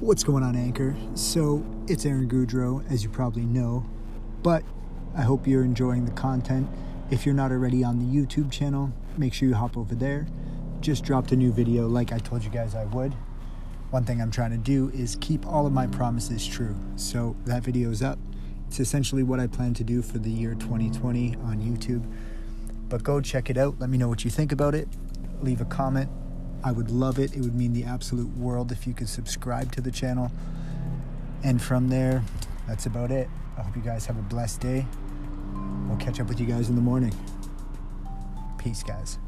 What's going on, Anchor? So, it's Aaron Goudreau, as you probably know, but I hope you're enjoying the content. If you're not already on the YouTube channel, make sure you hop over there. Just dropped a new video like I told you guys I would. One thing I'm trying to do is keep all of my promises true. So, that video is up. It's essentially what I plan to do for the year 2020 on YouTube. But go check it out. Let me know what you think about it. Leave a comment I would love it. It would mean the absolute world if you could subscribe to the channel. And from there, that's about it. I hope you guys have a blessed day. We'll catch up with you guys in the morning. Peace, guys.